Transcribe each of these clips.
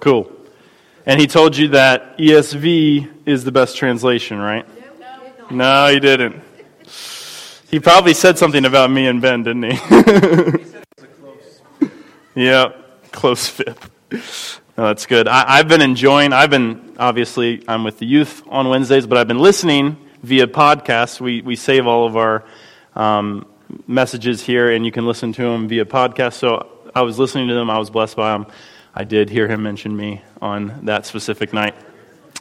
Cool. And he told you that ESV is the best translation, right? No, he didn't. He probably said something about me and Ben, didn't he? yeah, close fit. No, that's good. I, have been enjoying, I've been, obviously, I'm with the youth on Wednesdays, but I've been listening via podcast. We, we save all of our um, messages here, and you can listen to them via podcast. So I was listening to them, I was blessed by them. I did hear him mention me on that specific night.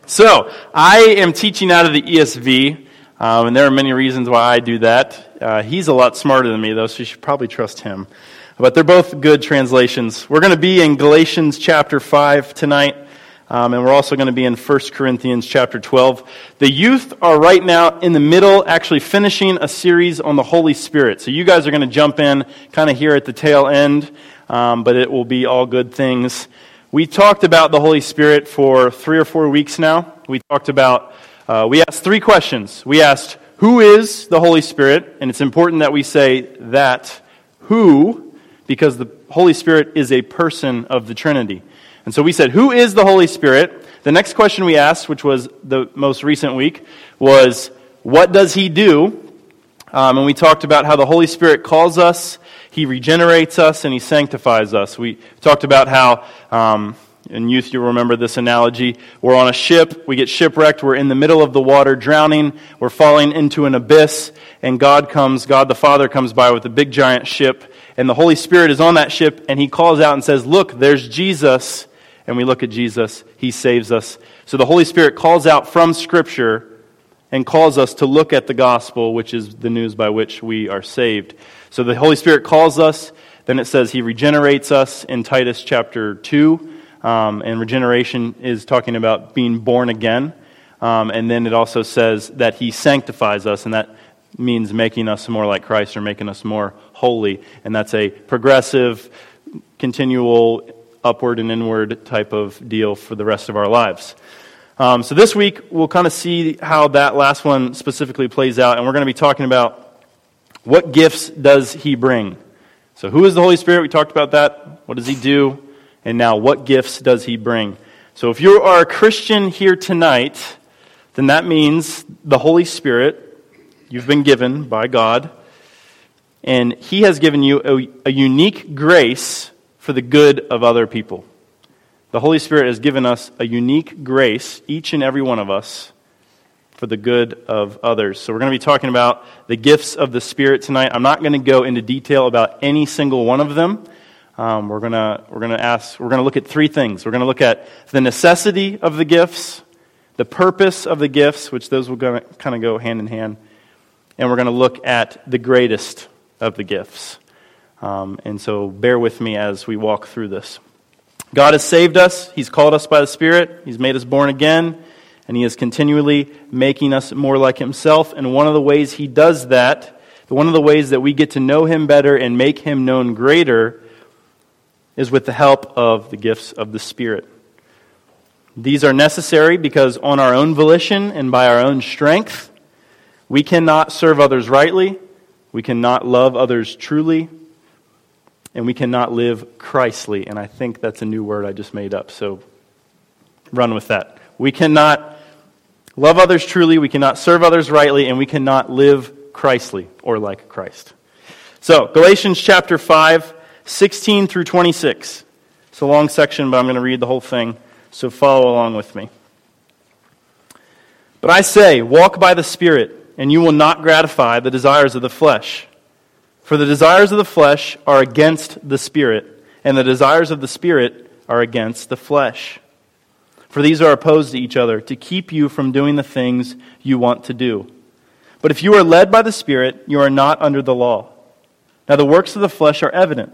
So, I am teaching out of the ESV, um, and there are many reasons why I do that. Uh, he's a lot smarter than me, though, so you should probably trust him. But they're both good translations. We're going to be in Galatians chapter 5 tonight, um, and we're also going to be in 1 Corinthians chapter 12. The youth are right now in the middle, actually finishing a series on the Holy Spirit. So you guys are going to jump in kind of here at the tail end um, but it will be all good things. We talked about the Holy Spirit for three or four weeks now. We talked about, uh, we asked three questions. We asked, who is the Holy Spirit? And it's important that we say that, who, because the Holy Spirit is a person of the Trinity. And so we said, who is the Holy Spirit? The next question we asked, which was the most recent week, was, what does he do? Um, and we talked about how the Holy Spirit calls us he regenerates us and He sanctifies us. We talked about how, um, in youth, you'll remember this analogy. We're on a ship, we get shipwrecked, we're in the middle of the water, drowning, we're falling into an abyss, and God comes, God the Father comes by with a big giant ship, and the Holy Spirit is on that ship, and He calls out and says, Look, there's Jesus. And we look at Jesus, He saves us. So the Holy Spirit calls out from Scripture and calls us to look at the gospel, which is the news by which we are saved. So the Holy Spirit calls us. Then it says he regenerates us in Titus chapter 2. Um, and regeneration is talking about being born again. Um, and then it also says that he sanctifies us, and that means making us more like Christ or making us more holy. And that's a progressive, continual, upward and inward type of deal for the rest of our lives. Um, so this week, we'll kind of see how that last one specifically plays out, and we're going to be talking about what gifts does he bring? So, who is the Holy Spirit? We talked about that. What does he do? And now, what gifts does he bring? So, if you are a Christian here tonight, then that means the Holy Spirit you've been given by God, and he has given you a, a unique grace for the good of other people. The Holy Spirit has given us a unique grace, each and every one of us, for the good of others. So, we're going to be talking about the gifts of the Spirit tonight. I'm not going to go into detail about any single one of them. Um, we're going to we're going to ask we're going to look at three things. We're going to look at the necessity of the gifts, the purpose of the gifts, which those will kind of go hand in hand, and we're going to look at the greatest of the gifts. Um, and so, bear with me as we walk through this. God has saved us. He's called us by the Spirit. He's made us born again and He is continually making us more like Himself. And one of the ways He does that, one of the ways that we get to know Him better and make Him known greater, is with the help of the gifts of the Spirit. These are necessary because on our own volition and by our own strength, we cannot serve others rightly, we cannot love others truly, and we cannot live Christly. And I think that's a new word I just made up, so run with that. We cannot love others truly, we cannot serve others rightly, and we cannot live Christly or like Christ. So, Galatians chapter 5, 16 through 26. It's a long section, but I'm going to read the whole thing, so follow along with me. But I say, walk by the Spirit, and you will not gratify the desires of the flesh. For the desires of the flesh are against the Spirit, and the desires of the Spirit are against the flesh. For these are opposed to each other, to keep you from doing the things you want to do. But if you are led by the Spirit, you are not under the law. Now the works of the flesh are evident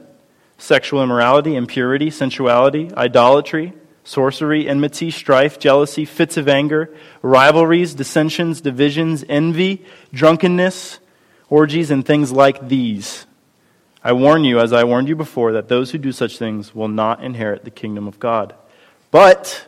sexual immorality, impurity, sensuality, idolatry, sorcery, enmity, strife, jealousy, fits of anger, rivalries, dissensions, divisions, envy, drunkenness, orgies, and things like these. I warn you, as I warned you before, that those who do such things will not inherit the kingdom of God. But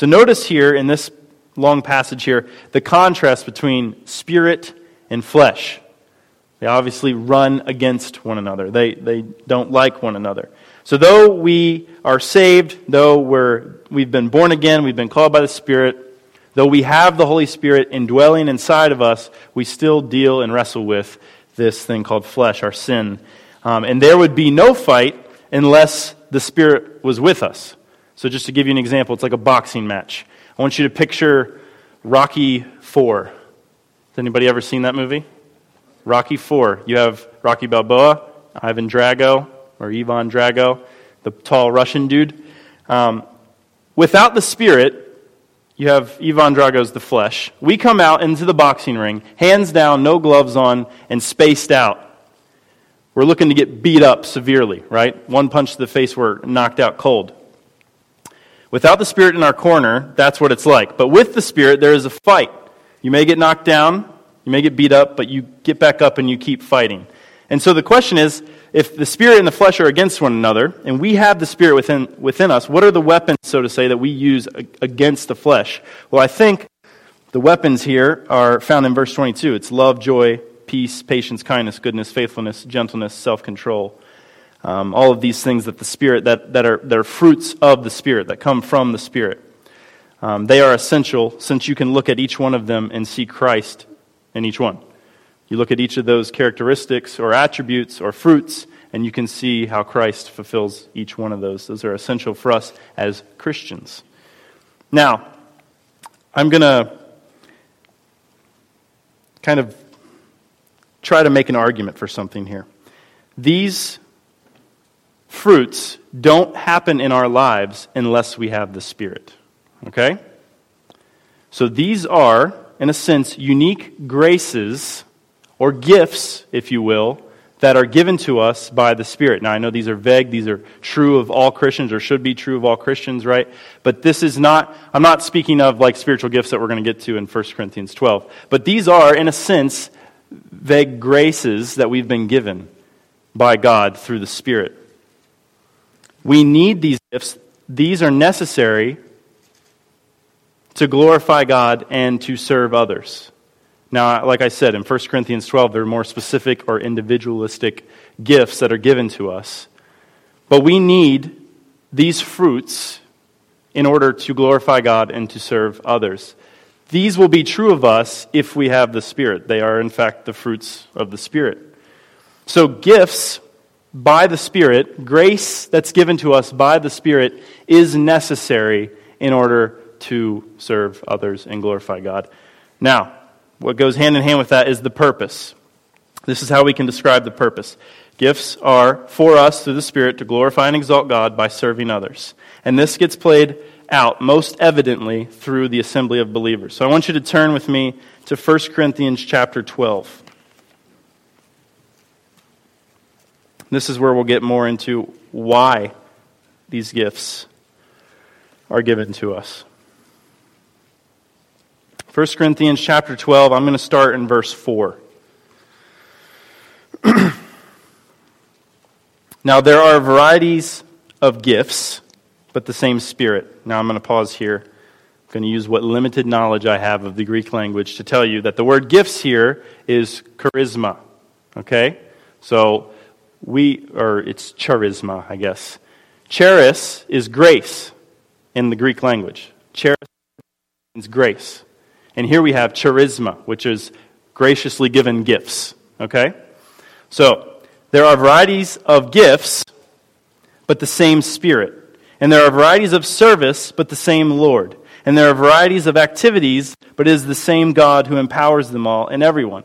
So notice here in this long passage here the contrast between spirit and flesh. They obviously run against one another. They, they don't like one another. So though we are saved, though we're, we've been born again, we've been called by the Spirit, though we have the Holy Spirit indwelling inside of us, we still deal and wrestle with this thing called flesh, our sin. Um, and there would be no fight unless the Spirit was with us. So just to give you an example, it's like a boxing match. I want you to picture Rocky 4. Has anybody ever seen that movie? Rocky 4. You have Rocky Balboa, Ivan Drago, or Ivan Drago, the tall Russian dude. Um, without the spirit, you have Ivan Drago's the flesh. We come out into the boxing ring, hands down, no gloves on, and spaced out. We're looking to get beat up severely, right? One punch to the face, we're knocked out cold. Without the Spirit in our corner, that's what it's like. But with the Spirit, there is a fight. You may get knocked down, you may get beat up, but you get back up and you keep fighting. And so the question is if the Spirit and the flesh are against one another, and we have the Spirit within, within us, what are the weapons, so to say, that we use against the flesh? Well, I think the weapons here are found in verse 22. It's love, joy, peace, patience, kindness, goodness, faithfulness, gentleness, self control. Um, all of these things that the Spirit, that, that, are, that are fruits of the Spirit, that come from the Spirit. Um, they are essential since you can look at each one of them and see Christ in each one. You look at each of those characteristics or attributes or fruits, and you can see how Christ fulfills each one of those. Those are essential for us as Christians. Now, I'm going to kind of try to make an argument for something here. These fruits don't happen in our lives unless we have the Spirit. Okay? So these are, in a sense, unique graces or gifts, if you will, that are given to us by the Spirit. Now, I know these are vague. These are true of all Christians or should be true of all Christians, right? But this is not, I'm not speaking of like spiritual gifts that we're going to get to in 1 Corinthians 12. But these are, in a sense, vague graces that we've been given by God through the Spirit. We need these gifts. These are necessary to glorify God and to serve others. Now, like I said, in 1 Corinthians 12, there are more specific or individualistic gifts that are given to us. But we need these fruits in order to glorify God and to serve others. These will be true of us if we have the Spirit. They are, in fact, the fruits of the Spirit. So, gifts by the Spirit, grace that's given to us by the Spirit, is necessary in order to serve others and glorify God. Now, what goes hand in hand with that is the purpose. This is how we can describe the purpose. Gifts are for us through the Spirit to glorify and exalt God by serving others. And this gets played out most evidently through the assembly of believers. So I want you to turn with me to 1 Corinthians chapter 12. This is where we'll get more into why these gifts are given to us. 1 Corinthians chapter 12, I'm going to start in verse 4. now, there are varieties of gifts, but the same Spirit. Now, I'm going to pause here. I'm going to use what limited knowledge I have of the Greek language to tell you that the word gifts here is charisma. Okay? So, we, or it's charisma, I guess. Charis is grace in the Greek language. Charis means grace. And here we have charisma, which is graciously given gifts. Okay? So, there are varieties of gifts, but the same Spirit. And there are varieties of service, but the same Lord. And there are varieties of activities, but it is the same God who empowers them all and everyone.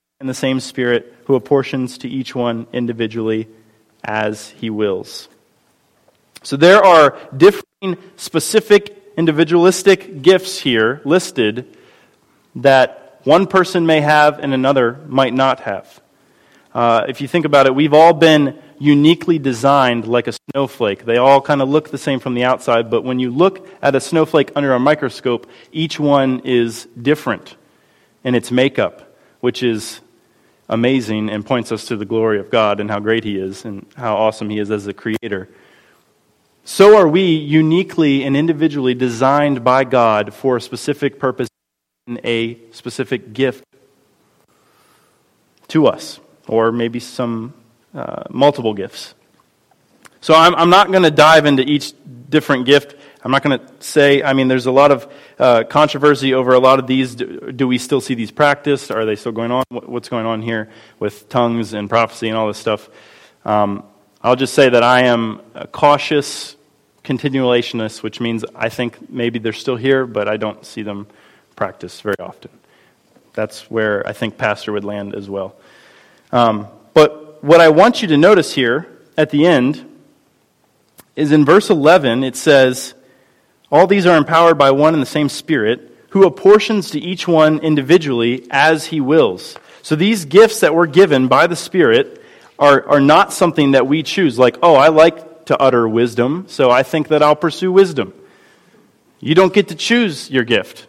and the same Spirit who apportions to each one individually as he wills. So there are differing specific individualistic gifts here listed that one person may have and another might not have. Uh, if you think about it, we've all been uniquely designed like a snowflake. They all kind of look the same from the outside, but when you look at a snowflake under a microscope, each one is different in its makeup, which is amazing and points us to the glory of God and how great He is and how awesome He is as a creator. So are we uniquely and individually designed by God for a specific purpose and a specific gift to us, or maybe some uh, multiple gifts. So I'm, I'm not going to dive into each different gift. I'm not going to say, I mean, there's a lot of uh, controversy over a lot of these. Do, do, we still see these practiced? Are they still going on? What's going on here with tongues and prophecy and all this stuff? Um, I'll just say that I am a cautious continuationist, which means I think maybe they're still here, but I don't see them practiced very often. That's where I think Pastor would land as well. Um, but what I want you to notice here at the end is in verse 11, it says, All these are empowered by one and the same Spirit, who apportions to each one individually as he wills. So these gifts that we're given by the Spirit are, are not something that we choose, like, oh, I like to utter wisdom, so I think that I'll pursue wisdom. You don't get to choose your gift.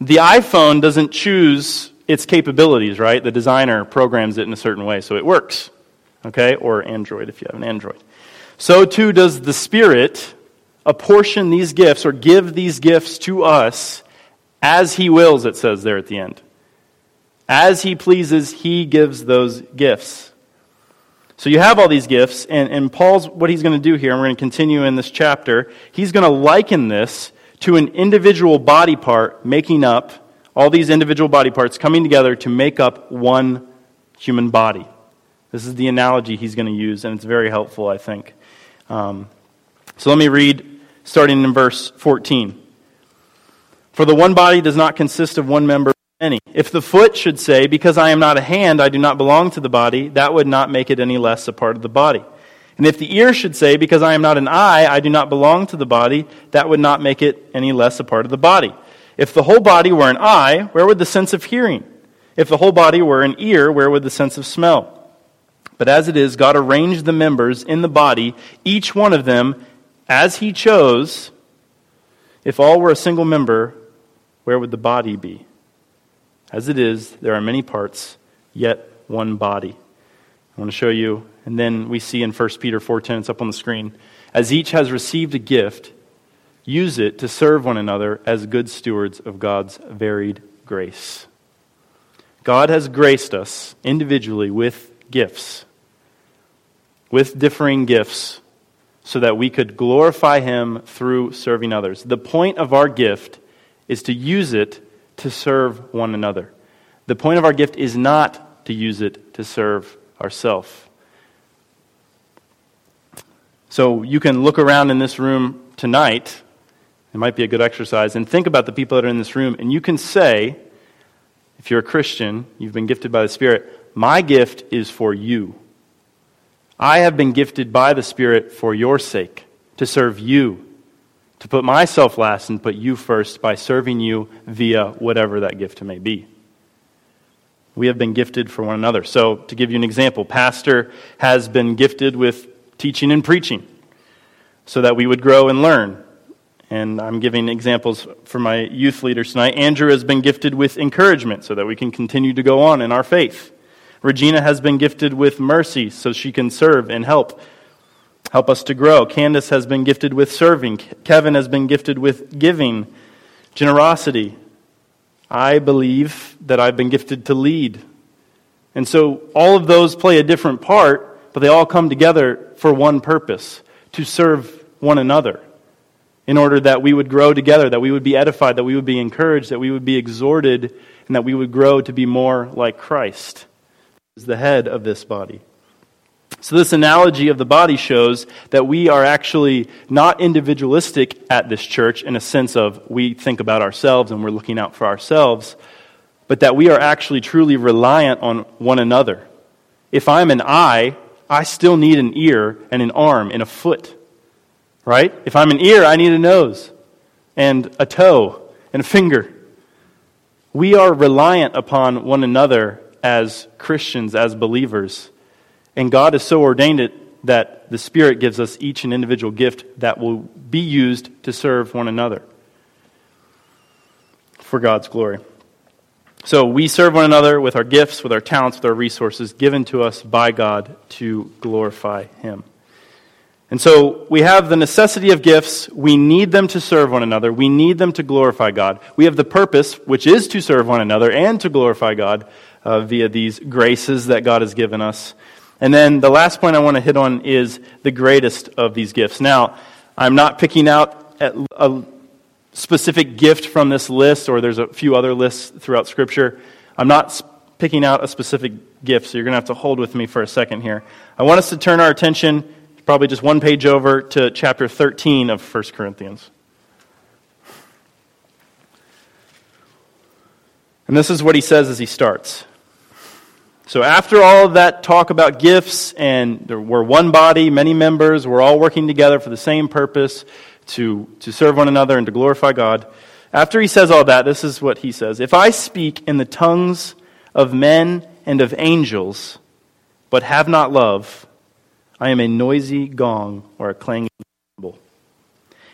The iPhone doesn't choose its capabilities, right? The designer programs it in a certain way, so it works. Okay? Or Android if you have an Android. So too does the Spirit apportion these gifts or give these gifts to us as He wills, it says there at the end. As He pleases, He gives those gifts. So you have all these gifts, and, and Paul's what he's going to do here, and we're going to continue in this chapter. He's going to liken this to an individual body part making up all these individual body parts coming together to make up one human body. This is the analogy he's going to use, and it's very helpful, I think. Um, so let me read, starting in verse 14. For the one body does not consist of one member any. If the foot should say, Because I am not a hand, I do not belong to the body, that would not make it any less a part of the body. And if the ear should say, Because I am not an eye, I do not belong to the body, that would not make it any less a part of the body. If the whole body were an eye, where would the sense of hearing? If the whole body were an ear, where would the sense of smell? But as it is, God arranged the members in the body, each one of them as He chose. If all were a single member, where would the body be? As it is, there are many parts, yet one body. I want to show you, and then we see in 1 Peter 4.10, it's up on the screen. As each has received a gift, use it to serve one another as good stewards of God's varied grace. God has graced us individually with gifts, with differing gifts, so that we could glorify Him through serving others. The point of our gift is to use it to serve one another. The point of our gift is not to use it to serve ourselves. So you can look around in this room tonight. It might be a good exercise. And think about the people that are in this room. And you can say, if you're a Christian, you've been gifted by the Spirit, my gift is for you. I have been gifted by the Spirit for your sake, to serve you to put myself last and put you first by serving you via whatever that gift may be. We have been gifted for one another. So, to give you an example, Pastor has been gifted with teaching and preaching so that we would grow and learn. And I'm giving examples for my youth leaders tonight. Andrew has been gifted with encouragement so that we can continue to go on in our faith. Regina has been gifted with mercy so she can serve and help help us to grow. Candace has been gifted with serving. Kevin has been gifted with giving, generosity. I believe that I've been gifted to lead. And so all of those play a different part, but they all come together for one purpose to serve one another. in order that we would grow together, that we would be edified, that we would be encouraged, that we would be exhorted, and that we would grow to be more like Christ, as the head of this body. So, this analogy of the body shows that we are actually not individualistic at this church in a sense of we think about ourselves and we're looking out for ourselves, but that we are actually truly reliant on one another. If I'm an eye, I still need an ear and an arm and a foot. Right? If I'm an ear, I need a nose and a toe and a finger. We are reliant upon one another as Christians, as believers. And God has so ordained it that the Spirit gives us each an individual gift that will be used to serve one another for God's glory. So we serve one another with our gifts, with our talents, with our resources given to us by God to glorify Him. And so we have the necessity of gifts. We need them to serve one another. We need them to glorify God. We have the purpose, which is to serve one another and to glorify God uh, via these graces that God has given us. And then the last point I want to hit on is the greatest of these gifts. Now, I'm not picking out a specific gift from this list, or there's a few other lists throughout Scripture. I'm not picking out a specific gift, so you're going to have to hold with me for a second here. I want us to turn our attention probably just one page over to chapter 13 of 1 Corinthians. And this is what he says as he starts. So, after all of that talk about gifts, and we're one body, many members, we're all working together for the same purpose to, to serve one another and to glorify God. After he says all that, this is what he says If I speak in the tongues of men and of angels, but have not love, I am a noisy gong or a clanging.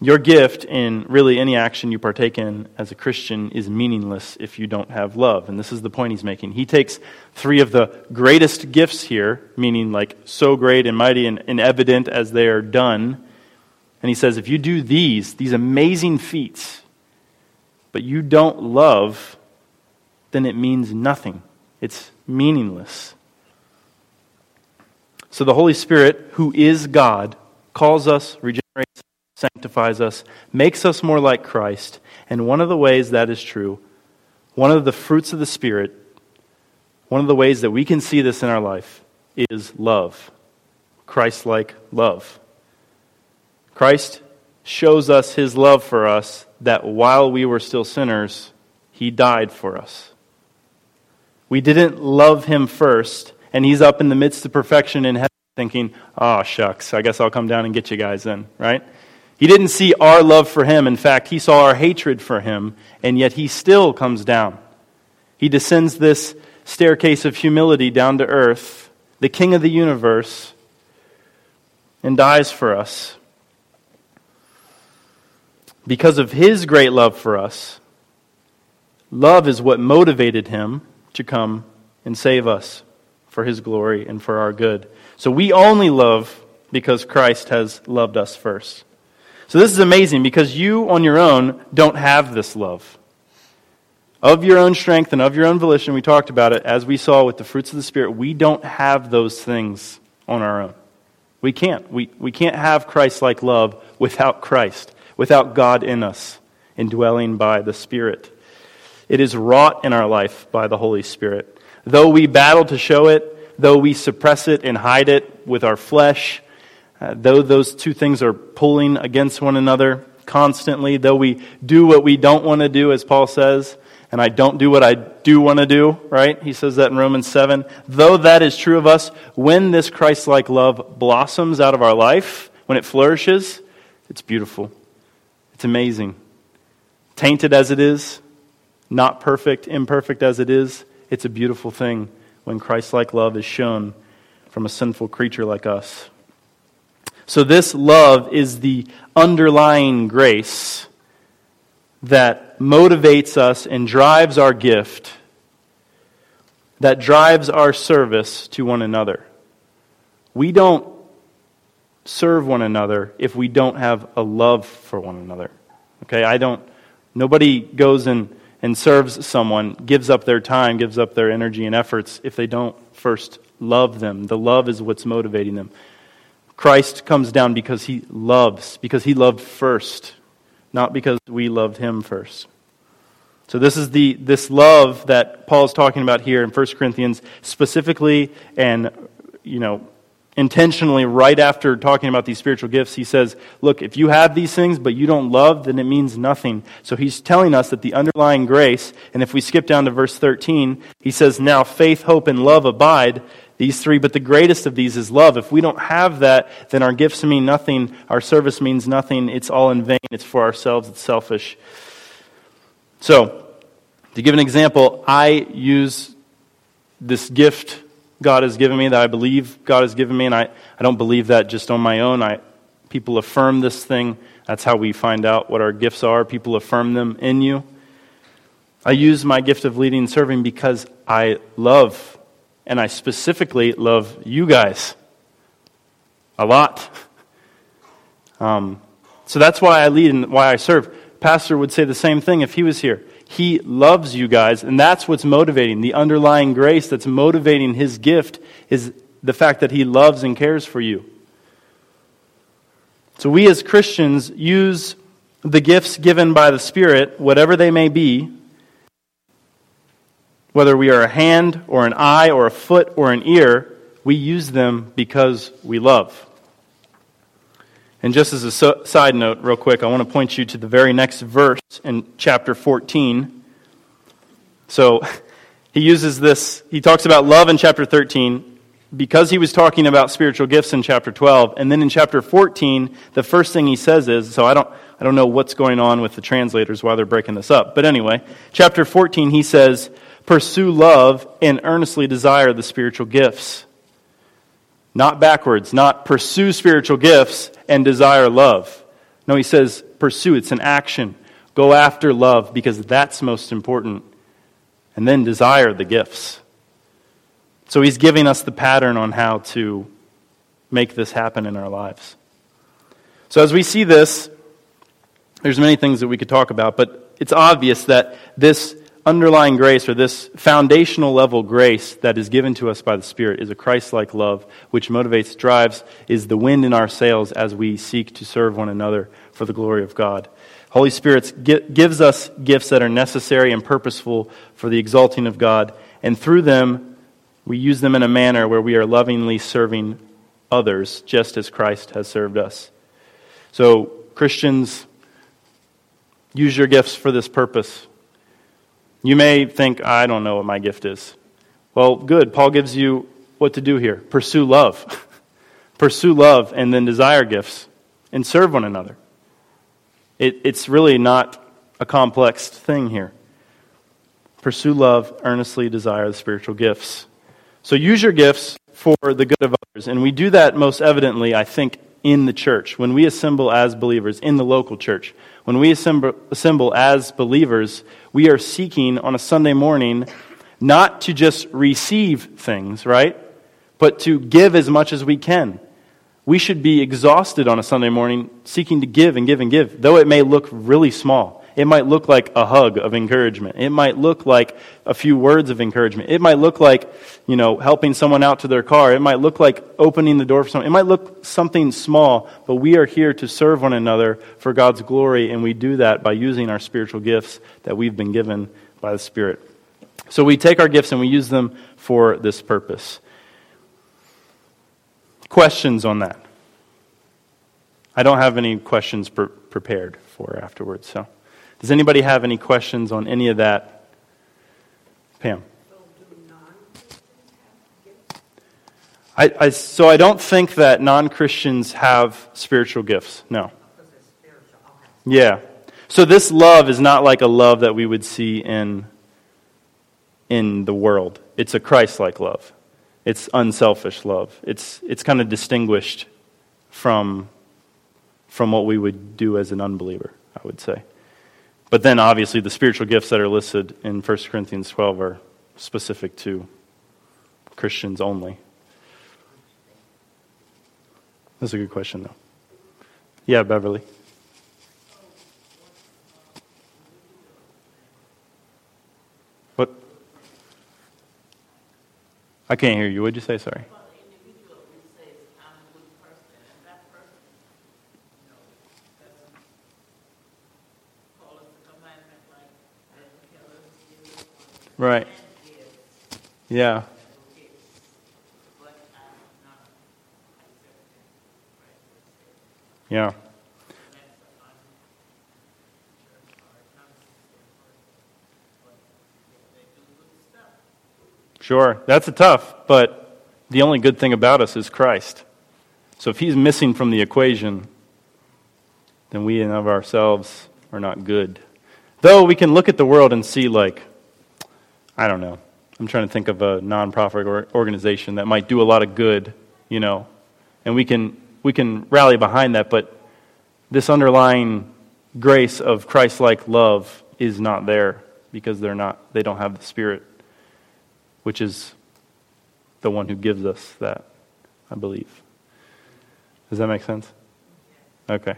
Your gift in really any action you partake in as a Christian is meaningless if you don't have love. And this is the point he's making. He takes three of the greatest gifts here, meaning like so great and mighty and, and evident as they are done. And he says, if you do these, these amazing feats, but you don't love, then it means nothing. It's meaningless. So the Holy Spirit, who is God, calls us, regenerates sanctifies us, makes us more like Christ. And one of the ways that is true, one of the fruits of the Spirit, one of the ways that we can see this in our life is love. Christ like love. Christ shows us his love for us that while we were still sinners, he died for us. We didn't love him first, and he's up in the midst of perfection in heaven thinking, oh, shucks, I guess I'll come down and get you guys then, right? He didn't see our love for him. In fact, he saw our hatred for him, and yet he still comes down. He descends this staircase of humility down to earth, the king of the universe, and dies for us. Because of his great love for us, love is what motivated him to come and save us for his glory and for our good. So we only love because Christ has loved us first. So this is amazing because you on your own don't have this love. Of your own strength and of your own volition, we talked about it, as we saw with the fruits of the Spirit, we don't have those things on our own. We can't. We, we can't have Christ like love without Christ, without God in us, indwelling by the Spirit. It is wrought in our life by the Holy Spirit. Though we battle to show it, though we suppress it and hide it with our flesh, uh, though those two things are pulling against one another constantly, though we do what we don't want to do, as Paul says, and I don't do what I do want to do, right? He says that in Romans 7. Though that is true of us, when this Christ like love blossoms out of our life, when it flourishes, it's beautiful. It's amazing. Tainted as it is, not perfect, imperfect as it is, it's a beautiful thing when Christ like love is shown from a sinful creature like us. So, this love is the underlying grace that motivates us and drives our gift that drives our service to one another. We don't serve one another if we don't have a love for one another. Okay, I don't, nobody goes and, and serves someone, gives up their time, gives up their energy and efforts if they don't first love them. The love is what's motivating them. Christ comes down because he loves, because he loved first, not because we loved him first. So this is the this love that Paul is talking about here in 1 Corinthians specifically and you know intentionally right after talking about these spiritual gifts he says, look, if you have these things but you don't love then it means nothing. So he's telling us that the underlying grace and if we skip down to verse 13, he says, "Now faith, hope and love abide." These three, but the greatest of these is love. If we don't have that, then our gifts mean nothing, our service means nothing, it's all in vain, it's for ourselves, it's selfish. So, to give an example, I use this gift God has given me that I believe God has given me, and I, I don't believe that just on my own. I, people affirm this thing. That's how we find out what our gifts are. People affirm them in you. I use my gift of leading and serving because I love, and I specifically love you guys a lot. Um, so that's why I lead and why I serve. Pastor would say the same thing if he was here. He loves you guys, and that's what's motivating. The underlying grace that's motivating his gift is the fact that he loves and cares for you. So we as Christians use the gifts given by the Spirit, whatever they may be, whether we are a hand or an eye or a foot or an ear, we use them because we love. And just as a so- side note, real quick, I want to point you to the very next verse in chapter 14. So he uses this, he talks about love in chapter 13 because he was talking about spiritual gifts in chapter 12. And then in chapter 14, the first thing he says is so I don't, I don't know what's going on with the translators while they're breaking this up. But anyway, chapter 14, he says, Pursue love and earnestly desire the spiritual gifts not backwards, not pursue spiritual gifts and desire love. No, he says pursue. It's an action. Go after love because that's most important. And then desire the gifts. So he's giving us the pattern on how to make this happen in our lives. So as we see this, there's many things that we could talk about, but it's obvious that this underlying grace or this foundational level grace that is given to us by the Spirit is a Christ like love which motivates, drives, is the wind in our sails as we seek to serve one another for the glory of God. Holy Spirit gives us gifts that are necessary and purposeful for the exalting of God, and through them, we use them in a manner where we are lovingly serving others just as Christ has served us. So, Christians, use your gifts for this purpose. You may think, I don't know what my gift is. Well, good. Paul gives you what to do here pursue love. pursue love and then desire gifts and serve one another. It, it's really not a complex thing here. Pursue love, earnestly desire the spiritual gifts. So use your gifts for the good of others. And we do that most evidently, I think, in the church. When we assemble as believers in the local church, when we assemble, assemble as believers, we are seeking on a Sunday morning not to just receive things, right? But to give as much as we can. We should be exhausted on a Sunday morning seeking to give and give and give, though it may look really small. It might look like a hug of encouragement. It might look like a few words of encouragement. It might look like, you know, helping someone out to their car. It might look like opening the door for someone. It might look something small, but we are here to serve one another for God's glory, and we do that by using our spiritual gifts that we've been given by the Spirit. So we take our gifts and we use them for this purpose. Questions on that? I don't have any questions pre- prepared for afterwards, so. Does anybody have any questions on any of that? Pam. I, I, so I don't think that non Christians have spiritual gifts. No. Yeah. So this love is not like a love that we would see in, in the world. It's a Christ like love. It's unselfish love. It's, it's kind of distinguished from, from what we would do as an unbeliever, I would say. But then, obviously, the spiritual gifts that are listed in 1 Corinthians 12 are specific to Christians only? That's a good question, though. Yeah, Beverly. What? I can't hear you. What'd you say? Sorry. Right. Yeah. Yeah. Sure. That's a tough, but the only good thing about us is Christ. So if he's missing from the equation, then we and of ourselves are not good. Though we can look at the world and see, like, I don't know. I'm trying to think of a nonprofit organization that might do a lot of good, you know, and we can we can rally behind that. But this underlying grace of Christ-like love is not there because they're not they don't have the Spirit, which is the one who gives us that. I believe. Does that make sense? Okay.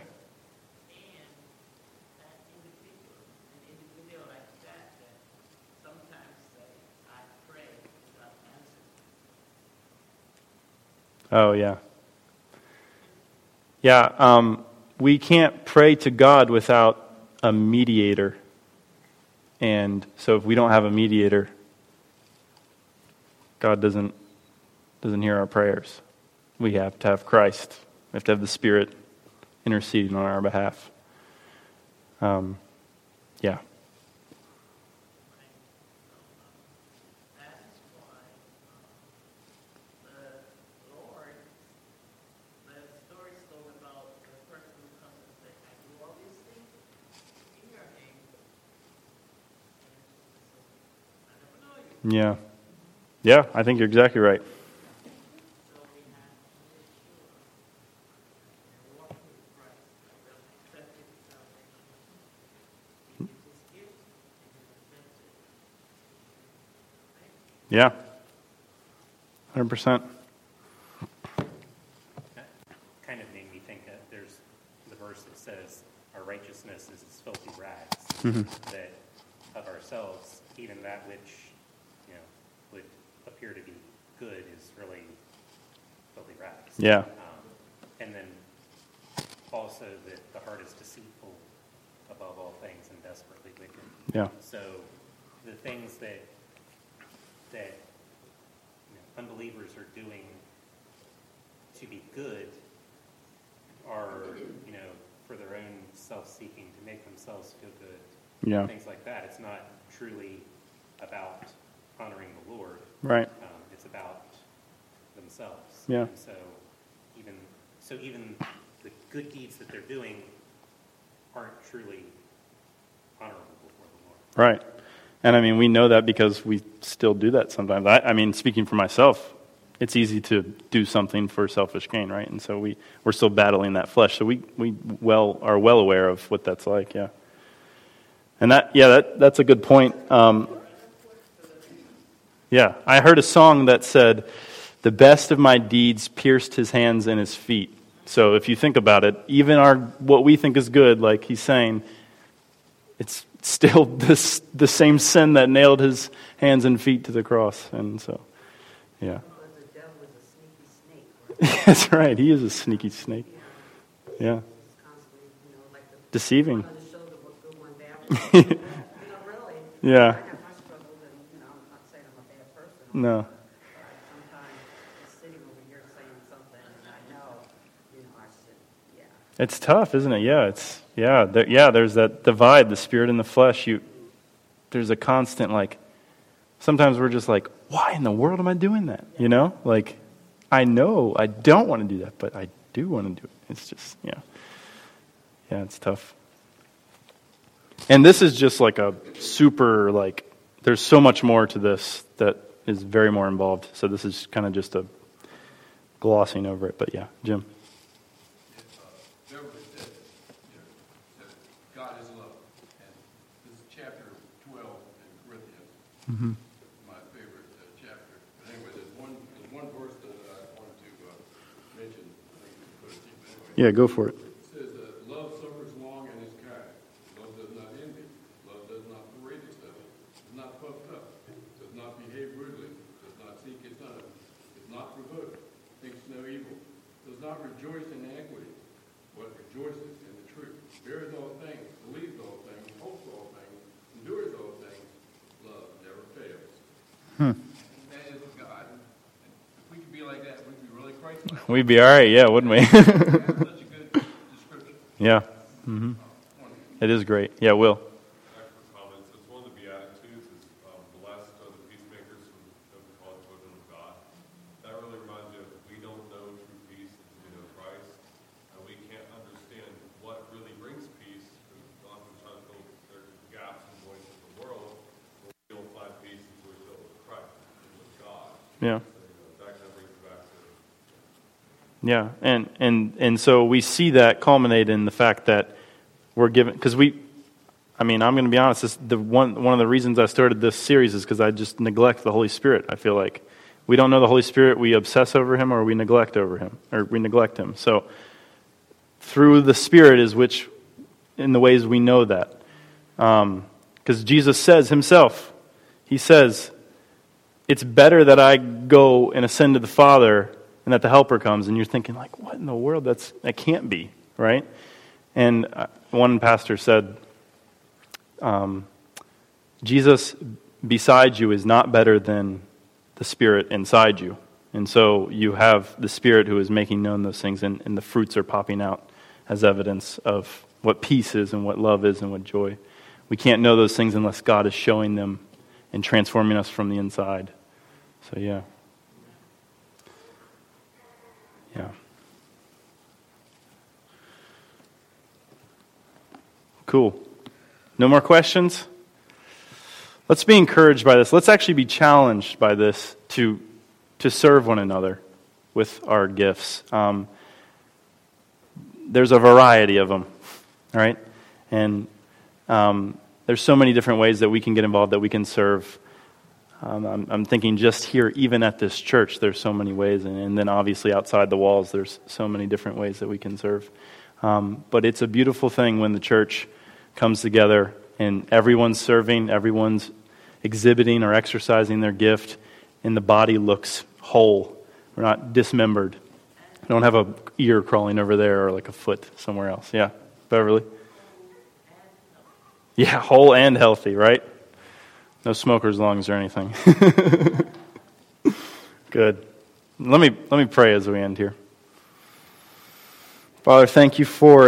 Oh, yeah. Yeah, um, we can't pray to God without a mediator. And so if we don't have a mediator, God doesn't, doesn't hear our prayers. We have to have Christ. We have to have the Spirit interceding on our behalf. Um, yeah. Yeah. Yeah, I think you're exactly right. Yeah. 100%. That kind of made me think that there's the verse that says, Our righteousness is as filthy rags, mm-hmm. that of ourselves, even that which appear to be good is really filthy rags. Yeah. Um, and then also that the heart is deceitful above all things and desperately wicked. Yeah. So the things that that you know, unbelievers are doing to be good are, you know, for their own self-seeking to make themselves feel good. Yeah. Things like that. It's not truly about honoring the Lord. Right. Um, it's about themselves. Yeah. And so even so, even the good deeds that they're doing aren't truly honorable before the Lord. Right. And I mean, we know that because we still do that sometimes. I, I mean, speaking for myself, it's easy to do something for selfish gain, right? And so we, we're still battling that flesh. So we, we well are well aware of what that's like, yeah. And that, yeah, that, that's a good point. Um, yeah, I heard a song that said, The best of my deeds pierced his hands and his feet. So if you think about it, even our what we think is good, like he's saying, it's still this, the same sin that nailed his hands and feet to the cross. And so, yeah. That's right. He is a sneaky snake. Yeah. Deceiving. yeah. No. It's tough, isn't it? Yeah, it's yeah, there, yeah. There's that divide, the spirit and the flesh. You, there's a constant like. Sometimes we're just like, why in the world am I doing that? You know, like, I know I don't want to do that, but I do want to do it. It's just yeah, yeah. It's tough. And this is just like a super like. There's so much more to this that is very more involved. So this is kind of just a glossing over it. But yeah, Jim. Mm-hmm. My favorite uh, chapter. But anyway, there's one, there's one verse that I wanted to uh, mention. Anyway. Yeah, go for it. We'd be all right, yeah, wouldn't we? That's such a good description. yeah. hmm It is great. Yeah, Will. Excellent comments. It's one of the Beatitudes is um, blessed are the peacemakers who have been called children of God. That really reminds me of we don't know true peace until we know Christ, and we can't understand what really brings peace. because Oftentimes there'll- there's gaps and voids in the world where we don't find peace until we fill it with Christ and with God. Yeah. So, you know, that kind of brings it back to And and and so we see that culminate in the fact that we're given because we, I mean, I'm going to be honest. This, the one one of the reasons I started this series is because I just neglect the Holy Spirit. I feel like we don't know the Holy Spirit. We obsess over Him, or we neglect over Him, or we neglect Him. So through the Spirit is which, in the ways we know that, um, because Jesus says Himself, He says, "It's better that I go and ascend to the Father." And that the helper comes and you're thinking like what in the world? That's that can't be right? And uh, one pastor said um, jesus beside you is not better than the spirit inside you. And so you have the spirit who is making known those things and, and the fruits are popping out as evidence of what peace is and what love is and what joy. We can't know those things unless god is showing them and transforming us from the inside. So yeah yeah. Cool. No more questions? Let's be encouraged by this. Let's actually be challenged by this to, to serve one another with our gifts. Um, there's a variety of them, all right? And um, there's so many different ways that we can get involved, that we can serve. Um, I'm, I'm, thinking just here, even at this church, there's so many ways, and, and, then obviously outside the walls, there's so many different ways that we can serve. Um, but it's a beautiful thing when the church comes together and everyone's serving, everyone's exhibiting or exercising their gift, and the body looks whole. We're not dismembered. We don't have a ear crawling over there or like a foot somewhere else. Yeah, Beverly. Yeah, whole and healthy, right? No smoker's lungs or anything. Good. Let me, let me pray as we end here. Father, thank you for.